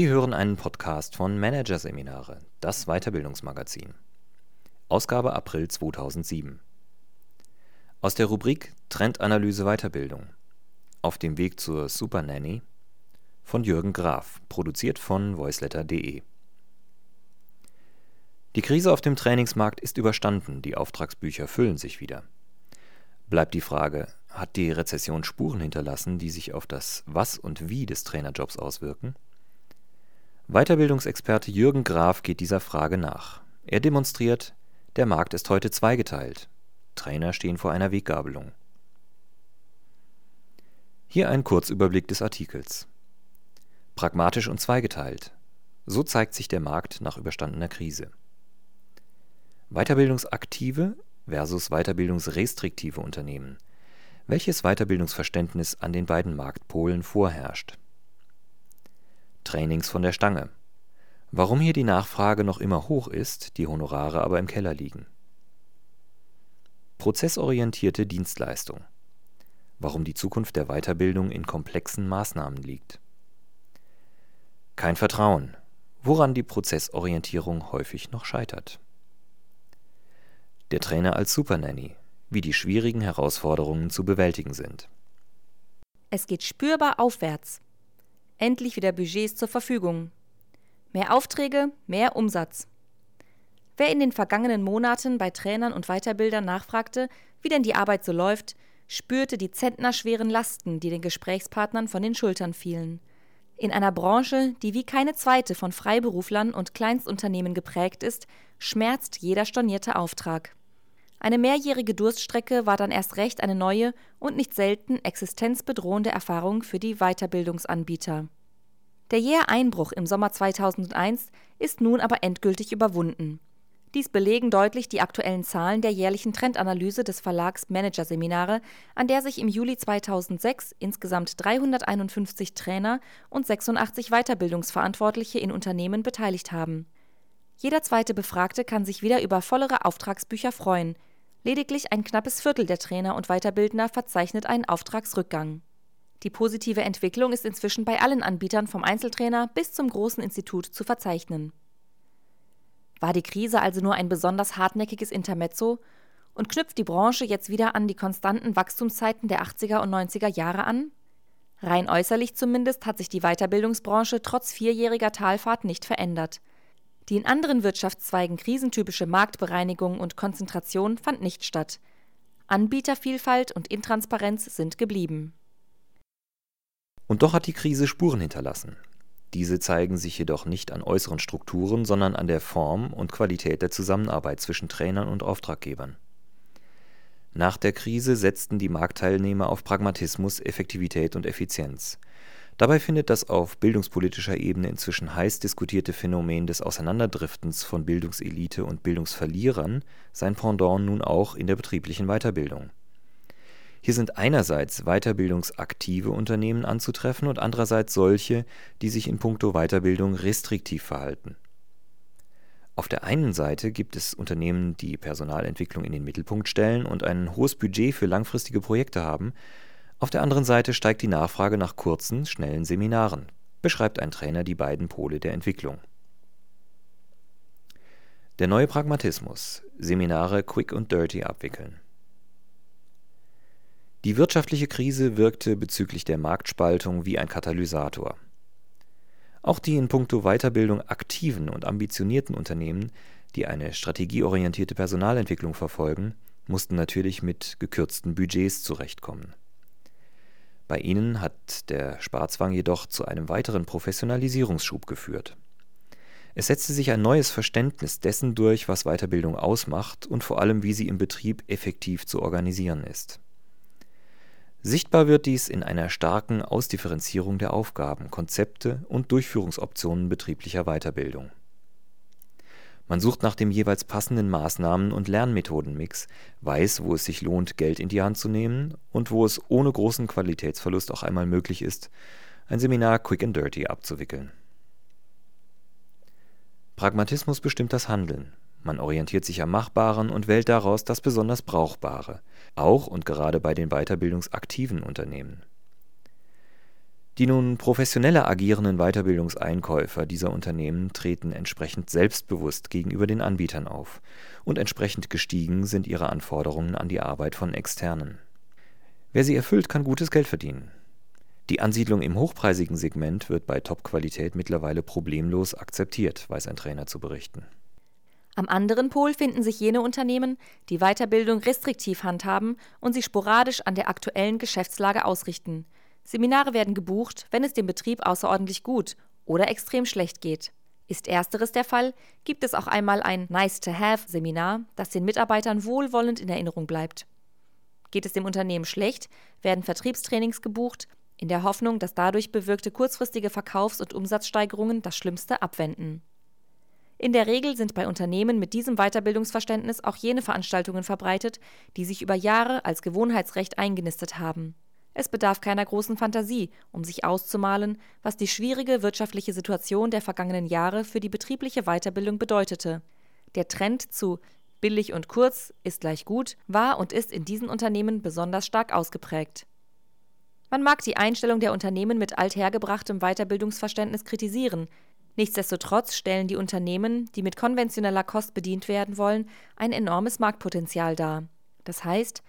Sie hören einen Podcast von Managerseminare, das Weiterbildungsmagazin. Ausgabe April 2007. Aus der Rubrik Trendanalyse Weiterbildung. Auf dem Weg zur Super Nanny von Jürgen Graf, produziert von voiceletter.de. Die Krise auf dem Trainingsmarkt ist überstanden, die Auftragsbücher füllen sich wieder. Bleibt die Frage, hat die Rezession Spuren hinterlassen, die sich auf das Was und Wie des Trainerjobs auswirken? Weiterbildungsexperte Jürgen Graf geht dieser Frage nach. Er demonstriert, der Markt ist heute zweigeteilt. Trainer stehen vor einer Weggabelung. Hier ein Kurzüberblick des Artikels. Pragmatisch und zweigeteilt. So zeigt sich der Markt nach überstandener Krise. Weiterbildungsaktive versus weiterbildungsrestriktive Unternehmen. Welches Weiterbildungsverständnis an den beiden Marktpolen vorherrscht? Trainings von der Stange. Warum hier die Nachfrage noch immer hoch ist, die Honorare aber im Keller liegen. Prozessorientierte Dienstleistung. Warum die Zukunft der Weiterbildung in komplexen Maßnahmen liegt. Kein Vertrauen. Woran die Prozessorientierung häufig noch scheitert. Der Trainer als Supernanny. Wie die schwierigen Herausforderungen zu bewältigen sind. Es geht spürbar aufwärts. Endlich wieder Budgets zur Verfügung. Mehr Aufträge, mehr Umsatz. Wer in den vergangenen Monaten bei Trainern und Weiterbildern nachfragte, wie denn die Arbeit so läuft, spürte die zentnerschweren Lasten, die den Gesprächspartnern von den Schultern fielen. In einer Branche, die wie keine zweite von Freiberuflern und Kleinstunternehmen geprägt ist, schmerzt jeder stornierte Auftrag. Eine mehrjährige Durststrecke war dann erst recht eine neue und nicht selten existenzbedrohende Erfahrung für die Weiterbildungsanbieter. Der jähe Einbruch im Sommer 2001 ist nun aber endgültig überwunden. Dies belegen deutlich die aktuellen Zahlen der jährlichen Trendanalyse des Verlags Managerseminare, an der sich im Juli 2006 insgesamt 351 Trainer und 86 Weiterbildungsverantwortliche in Unternehmen beteiligt haben. Jeder zweite Befragte kann sich wieder über vollere Auftragsbücher freuen, Lediglich ein knappes Viertel der Trainer und Weiterbildner verzeichnet einen Auftragsrückgang. Die positive Entwicklung ist inzwischen bei allen Anbietern vom Einzeltrainer bis zum großen Institut zu verzeichnen. War die Krise also nur ein besonders hartnäckiges Intermezzo und knüpft die Branche jetzt wieder an die konstanten Wachstumszeiten der 80er und 90er Jahre an? Rein äußerlich zumindest hat sich die Weiterbildungsbranche trotz vierjähriger Talfahrt nicht verändert. Die in anderen Wirtschaftszweigen krisentypische Marktbereinigung und Konzentration fand nicht statt. Anbietervielfalt und Intransparenz sind geblieben. Und doch hat die Krise Spuren hinterlassen. Diese zeigen sich jedoch nicht an äußeren Strukturen, sondern an der Form und Qualität der Zusammenarbeit zwischen Trainern und Auftraggebern. Nach der Krise setzten die Marktteilnehmer auf Pragmatismus, Effektivität und Effizienz. Dabei findet das auf bildungspolitischer Ebene inzwischen heiß diskutierte Phänomen des Auseinanderdriftens von Bildungselite und Bildungsverlierern sein Pendant nun auch in der betrieblichen Weiterbildung. Hier sind einerseits weiterbildungsaktive Unternehmen anzutreffen und andererseits solche, die sich in puncto Weiterbildung restriktiv verhalten. Auf der einen Seite gibt es Unternehmen, die Personalentwicklung in den Mittelpunkt stellen und ein hohes Budget für langfristige Projekte haben, auf der anderen Seite steigt die Nachfrage nach kurzen, schnellen Seminaren, beschreibt ein Trainer die beiden Pole der Entwicklung. Der neue Pragmatismus Seminare quick und dirty abwickeln. Die wirtschaftliche Krise wirkte bezüglich der Marktspaltung wie ein Katalysator. Auch die in puncto Weiterbildung aktiven und ambitionierten Unternehmen, die eine strategieorientierte Personalentwicklung verfolgen, mussten natürlich mit gekürzten Budgets zurechtkommen. Bei ihnen hat der Sparzwang jedoch zu einem weiteren Professionalisierungsschub geführt. Es setzte sich ein neues Verständnis dessen durch, was Weiterbildung ausmacht und vor allem, wie sie im Betrieb effektiv zu organisieren ist. Sichtbar wird dies in einer starken Ausdifferenzierung der Aufgaben, Konzepte und Durchführungsoptionen betrieblicher Weiterbildung man sucht nach dem jeweils passenden Maßnahmen und Lernmethodenmix, weiß, wo es sich lohnt, Geld in die Hand zu nehmen und wo es ohne großen Qualitätsverlust auch einmal möglich ist, ein Seminar quick and dirty abzuwickeln. Pragmatismus bestimmt das Handeln. Man orientiert sich am Machbaren und wählt daraus das besonders Brauchbare, auch und gerade bei den weiterbildungsaktiven Unternehmen. Die nun professioneller agierenden Weiterbildungseinkäufer dieser Unternehmen treten entsprechend selbstbewusst gegenüber den Anbietern auf und entsprechend gestiegen sind ihre Anforderungen an die Arbeit von Externen. Wer sie erfüllt, kann gutes Geld verdienen. Die Ansiedlung im hochpreisigen Segment wird bei Top-Qualität mittlerweile problemlos akzeptiert, weiß ein Trainer zu berichten. Am anderen Pol finden sich jene Unternehmen, die Weiterbildung restriktiv handhaben und sie sporadisch an der aktuellen Geschäftslage ausrichten – Seminare werden gebucht, wenn es dem Betrieb außerordentlich gut oder extrem schlecht geht. Ist ersteres der Fall, gibt es auch einmal ein Nice-to-Have-Seminar, das den Mitarbeitern wohlwollend in Erinnerung bleibt. Geht es dem Unternehmen schlecht, werden Vertriebstrainings gebucht, in der Hoffnung, dass dadurch bewirkte kurzfristige Verkaufs- und Umsatzsteigerungen das Schlimmste abwenden. In der Regel sind bei Unternehmen mit diesem Weiterbildungsverständnis auch jene Veranstaltungen verbreitet, die sich über Jahre als Gewohnheitsrecht eingenistet haben. Es bedarf keiner großen Fantasie, um sich auszumalen, was die schwierige wirtschaftliche Situation der vergangenen Jahre für die betriebliche Weiterbildung bedeutete. Der Trend zu billig und kurz ist gleich gut war und ist in diesen Unternehmen besonders stark ausgeprägt. Man mag die Einstellung der Unternehmen mit althergebrachtem Weiterbildungsverständnis kritisieren, nichtsdestotrotz stellen die Unternehmen, die mit konventioneller Kost bedient werden wollen, ein enormes Marktpotenzial dar. Das heißt,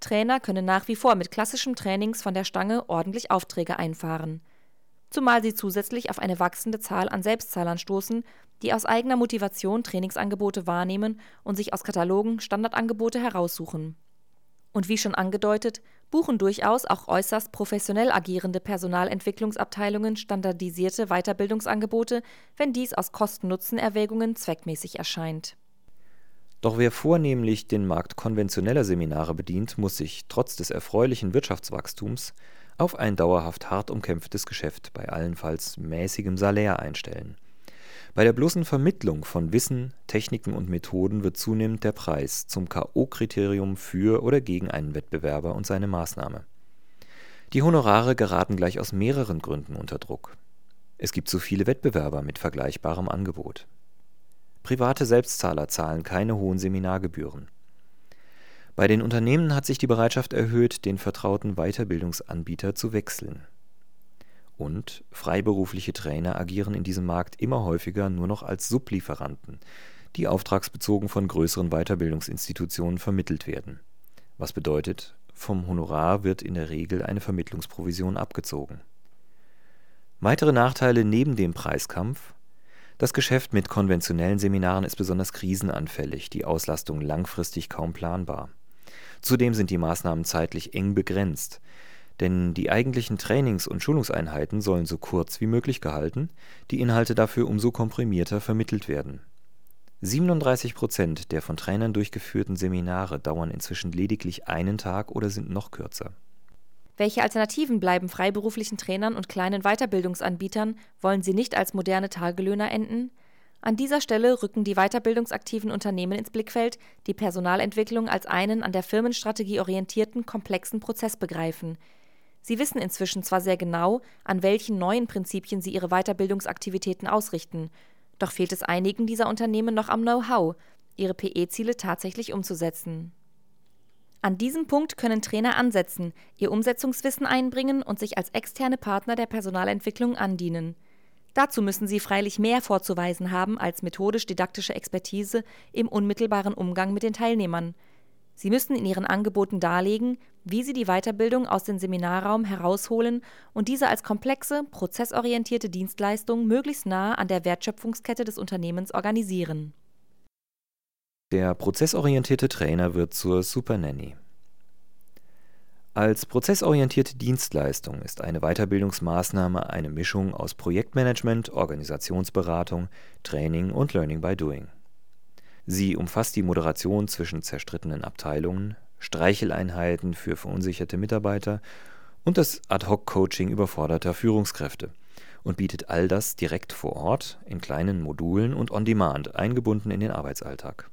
Trainer können nach wie vor mit klassischem Trainings von der Stange ordentlich Aufträge einfahren. Zumal sie zusätzlich auf eine wachsende Zahl an Selbstzahlern stoßen, die aus eigener Motivation Trainingsangebote wahrnehmen und sich aus Katalogen Standardangebote heraussuchen. Und wie schon angedeutet, buchen durchaus auch äußerst professionell agierende Personalentwicklungsabteilungen standardisierte Weiterbildungsangebote, wenn dies aus Kosten-Nutzen-Erwägungen zweckmäßig erscheint doch wer vornehmlich den Markt konventioneller Seminare bedient, muss sich trotz des erfreulichen Wirtschaftswachstums auf ein dauerhaft hart umkämpftes Geschäft bei allenfalls mäßigem Salär einstellen. Bei der bloßen Vermittlung von Wissen, Techniken und Methoden wird zunehmend der Preis zum K.O.-Kriterium für oder gegen einen Wettbewerber und seine Maßnahme. Die Honorare geraten gleich aus mehreren Gründen unter Druck. Es gibt zu viele Wettbewerber mit vergleichbarem Angebot Private Selbstzahler zahlen keine hohen Seminargebühren. Bei den Unternehmen hat sich die Bereitschaft erhöht, den vertrauten Weiterbildungsanbieter zu wechseln. Und freiberufliche Trainer agieren in diesem Markt immer häufiger nur noch als Sublieferanten, die auftragsbezogen von größeren Weiterbildungsinstitutionen vermittelt werden. Was bedeutet, vom Honorar wird in der Regel eine Vermittlungsprovision abgezogen. Weitere Nachteile neben dem Preiskampf das Geschäft mit konventionellen Seminaren ist besonders krisenanfällig, die Auslastung langfristig kaum planbar. Zudem sind die Maßnahmen zeitlich eng begrenzt, denn die eigentlichen Trainings und Schulungseinheiten sollen so kurz wie möglich gehalten, die Inhalte dafür umso komprimierter vermittelt werden. 37 Prozent der von Trainern durchgeführten Seminare dauern inzwischen lediglich einen Tag oder sind noch kürzer welche Alternativen bleiben freiberuflichen Trainern und kleinen Weiterbildungsanbietern, wollen sie nicht als moderne Tagelöhner enden? An dieser Stelle rücken die weiterbildungsaktiven Unternehmen ins Blickfeld, die Personalentwicklung als einen an der Firmenstrategie orientierten, komplexen Prozess begreifen. Sie wissen inzwischen zwar sehr genau, an welchen neuen Prinzipien sie ihre Weiterbildungsaktivitäten ausrichten, doch fehlt es einigen dieser Unternehmen noch am Know-how, ihre PE-Ziele tatsächlich umzusetzen. An diesem Punkt können Trainer ansetzen, ihr Umsetzungswissen einbringen und sich als externe Partner der Personalentwicklung andienen. Dazu müssen sie freilich mehr vorzuweisen haben als methodisch-didaktische Expertise im unmittelbaren Umgang mit den Teilnehmern. Sie müssen in ihren Angeboten darlegen, wie sie die Weiterbildung aus dem Seminarraum herausholen und diese als komplexe, prozessorientierte Dienstleistung möglichst nah an der Wertschöpfungskette des Unternehmens organisieren der prozessorientierte Trainer wird zur Supernanny. Als prozessorientierte Dienstleistung ist eine Weiterbildungsmaßnahme eine Mischung aus Projektmanagement, Organisationsberatung, Training und Learning by Doing. Sie umfasst die Moderation zwischen zerstrittenen Abteilungen, Streicheleinheiten für verunsicherte Mitarbeiter und das Ad-hoc-Coaching überforderter Führungskräfte und bietet all das direkt vor Ort in kleinen Modulen und on demand eingebunden in den Arbeitsalltag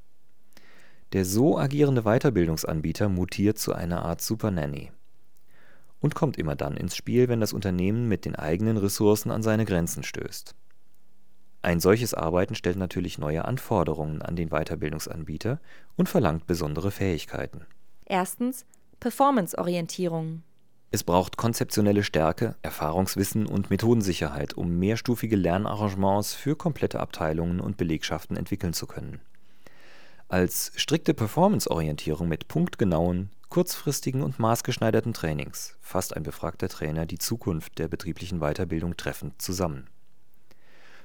der so agierende Weiterbildungsanbieter mutiert zu einer Art Supernanny und kommt immer dann ins Spiel, wenn das Unternehmen mit den eigenen Ressourcen an seine Grenzen stößt. Ein solches Arbeiten stellt natürlich neue Anforderungen an den Weiterbildungsanbieter und verlangt besondere Fähigkeiten. Erstens Performance-Orientierung. Es braucht konzeptionelle Stärke, Erfahrungswissen und Methodensicherheit, um mehrstufige Lernarrangements für komplette Abteilungen und Belegschaften entwickeln zu können. Als strikte Performance-Orientierung mit punktgenauen, kurzfristigen und maßgeschneiderten Trainings fasst ein befragter Trainer die Zukunft der betrieblichen Weiterbildung treffend zusammen.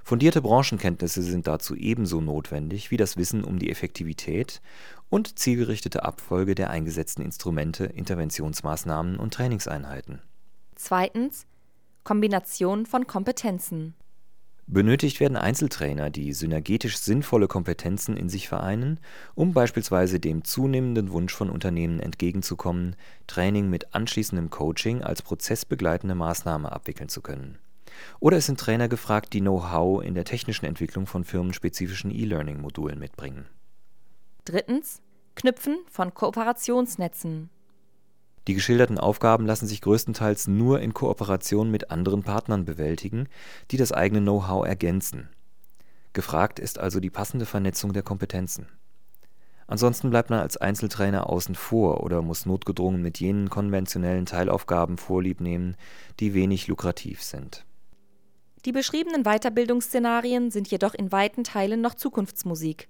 Fundierte Branchenkenntnisse sind dazu ebenso notwendig wie das Wissen um die Effektivität und zielgerichtete Abfolge der eingesetzten Instrumente, Interventionsmaßnahmen und Trainingseinheiten. Zweitens Kombination von Kompetenzen. Benötigt werden Einzeltrainer, die synergetisch sinnvolle Kompetenzen in sich vereinen, um beispielsweise dem zunehmenden Wunsch von Unternehmen entgegenzukommen, Training mit anschließendem Coaching als prozessbegleitende Maßnahme abwickeln zu können. Oder es sind Trainer gefragt, die Know-how in der technischen Entwicklung von firmenspezifischen E-Learning-Modulen mitbringen. Drittens Knüpfen von Kooperationsnetzen. Die geschilderten Aufgaben lassen sich größtenteils nur in Kooperation mit anderen Partnern bewältigen, die das eigene Know-how ergänzen. Gefragt ist also die passende Vernetzung der Kompetenzen. Ansonsten bleibt man als Einzeltrainer außen vor oder muss notgedrungen mit jenen konventionellen Teilaufgaben Vorlieb nehmen, die wenig lukrativ sind. Die beschriebenen Weiterbildungsszenarien sind jedoch in weiten Teilen noch Zukunftsmusik.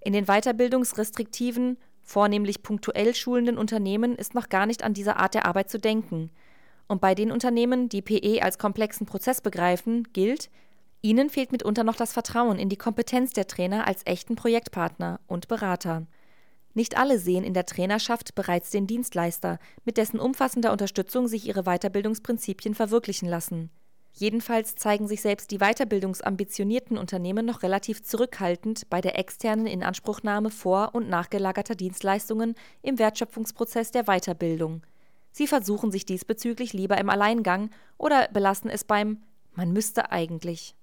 In den weiterbildungsrestriktiven, vornehmlich punktuell schulenden Unternehmen ist noch gar nicht an diese Art der Arbeit zu denken. Und bei den Unternehmen, die PE als komplexen Prozess begreifen, gilt, ihnen fehlt mitunter noch das Vertrauen in die Kompetenz der Trainer als echten Projektpartner und Berater. Nicht alle sehen in der Trainerschaft bereits den Dienstleister, mit dessen umfassender Unterstützung sich ihre Weiterbildungsprinzipien verwirklichen lassen. Jedenfalls zeigen sich selbst die weiterbildungsambitionierten Unternehmen noch relativ zurückhaltend bei der externen Inanspruchnahme vor- und nachgelagerter Dienstleistungen im Wertschöpfungsprozess der Weiterbildung. Sie versuchen sich diesbezüglich lieber im Alleingang oder belassen es beim Man müsste eigentlich.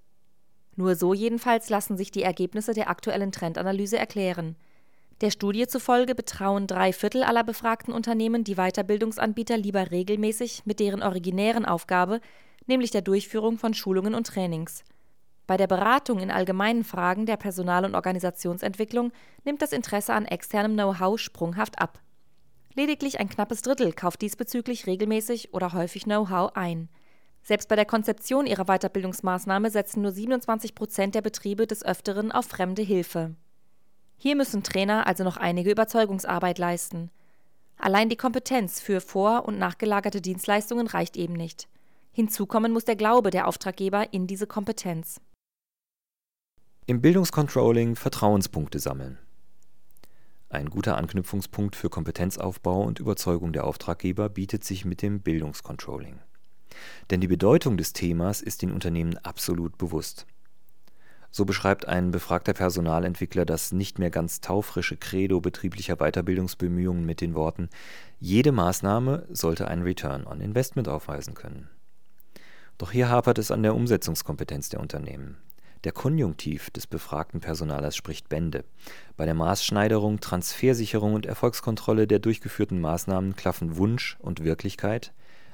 Nur so jedenfalls lassen sich die Ergebnisse der aktuellen Trendanalyse erklären. Der Studie zufolge betrauen drei Viertel aller befragten Unternehmen die Weiterbildungsanbieter lieber regelmäßig mit deren originären Aufgabe, nämlich der Durchführung von Schulungen und Trainings. Bei der Beratung in allgemeinen Fragen der Personal- und Organisationsentwicklung nimmt das Interesse an externem Know-how sprunghaft ab. Lediglich ein knappes Drittel kauft diesbezüglich regelmäßig oder häufig Know-how ein. Selbst bei der Konzeption ihrer Weiterbildungsmaßnahme setzen nur 27 Prozent der Betriebe des Öfteren auf fremde Hilfe. Hier müssen Trainer also noch einige Überzeugungsarbeit leisten. Allein die Kompetenz für vor- und nachgelagerte Dienstleistungen reicht eben nicht. Hinzukommen muss der Glaube der Auftraggeber in diese Kompetenz. Im Bildungscontrolling Vertrauenspunkte sammeln. Ein guter Anknüpfungspunkt für Kompetenzaufbau und Überzeugung der Auftraggeber bietet sich mit dem Bildungscontrolling. Denn die Bedeutung des Themas ist den Unternehmen absolut bewusst. So beschreibt ein befragter Personalentwickler das nicht mehr ganz taufrische Credo betrieblicher Weiterbildungsbemühungen mit den Worten Jede Maßnahme sollte einen Return on Investment aufweisen können. Doch hier hapert es an der Umsetzungskompetenz der Unternehmen. Der Konjunktiv des befragten Personalers spricht Bände. Bei der Maßschneiderung, Transfersicherung und Erfolgskontrolle der durchgeführten Maßnahmen klaffen Wunsch und Wirklichkeit,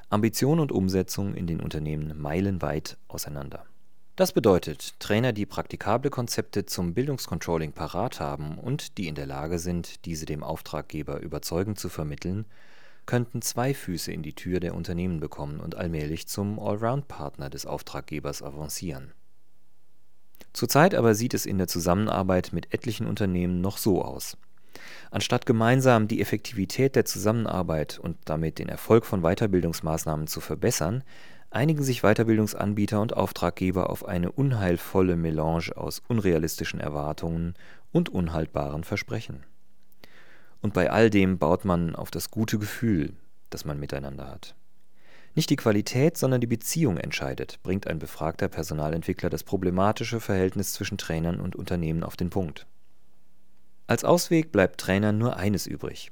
Ambition und Umsetzung in den Unternehmen meilenweit auseinander. Das bedeutet, Trainer, die praktikable Konzepte zum Bildungscontrolling parat haben und die in der Lage sind, diese dem Auftraggeber überzeugend zu vermitteln, könnten zwei Füße in die Tür der Unternehmen bekommen und allmählich zum Allround-Partner des Auftraggebers avancieren. Zurzeit aber sieht es in der Zusammenarbeit mit etlichen Unternehmen noch so aus. Anstatt gemeinsam die Effektivität der Zusammenarbeit und damit den Erfolg von Weiterbildungsmaßnahmen zu verbessern, einigen sich Weiterbildungsanbieter und Auftraggeber auf eine unheilvolle Melange aus unrealistischen Erwartungen und unhaltbaren Versprechen. Und bei all dem baut man auf das gute Gefühl, das man miteinander hat. Nicht die Qualität, sondern die Beziehung entscheidet, bringt ein befragter Personalentwickler das problematische Verhältnis zwischen Trainern und Unternehmen auf den Punkt. Als Ausweg bleibt Trainern nur eines übrig.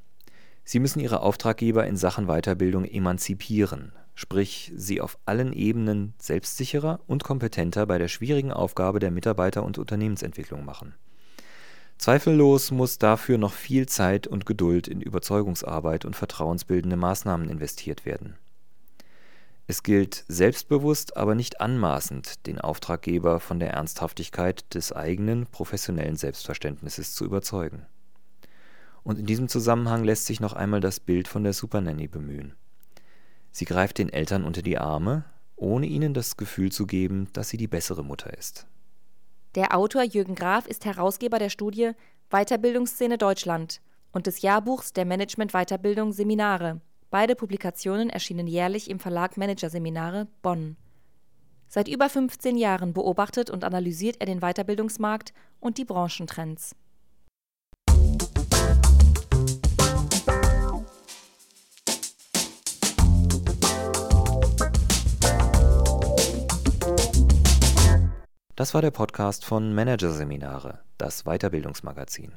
Sie müssen ihre Auftraggeber in Sachen Weiterbildung emanzipieren, sprich sie auf allen Ebenen selbstsicherer und kompetenter bei der schwierigen Aufgabe der Mitarbeiter- und Unternehmensentwicklung machen. Zweifellos muss dafür noch viel Zeit und Geduld in Überzeugungsarbeit und vertrauensbildende Maßnahmen investiert werden. Es gilt selbstbewusst, aber nicht anmaßend, den Auftraggeber von der Ernsthaftigkeit des eigenen professionellen Selbstverständnisses zu überzeugen. Und in diesem Zusammenhang lässt sich noch einmal das Bild von der Supernanny bemühen. Sie greift den Eltern unter die Arme, ohne ihnen das Gefühl zu geben, dass sie die bessere Mutter ist. Der Autor Jürgen Graf ist Herausgeber der Studie Weiterbildungsszene Deutschland und des Jahrbuchs der Management-Weiterbildung Seminare. Beide Publikationen erschienen jährlich im Verlag Managerseminare Bonn. Seit über 15 Jahren beobachtet und analysiert er den Weiterbildungsmarkt und die Branchentrends. Das war der Podcast von Managerseminare, das Weiterbildungsmagazin.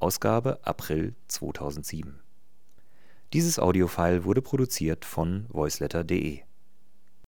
Ausgabe April 2007. Dieses Audiofile wurde produziert von voiceletter.de